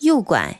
右拐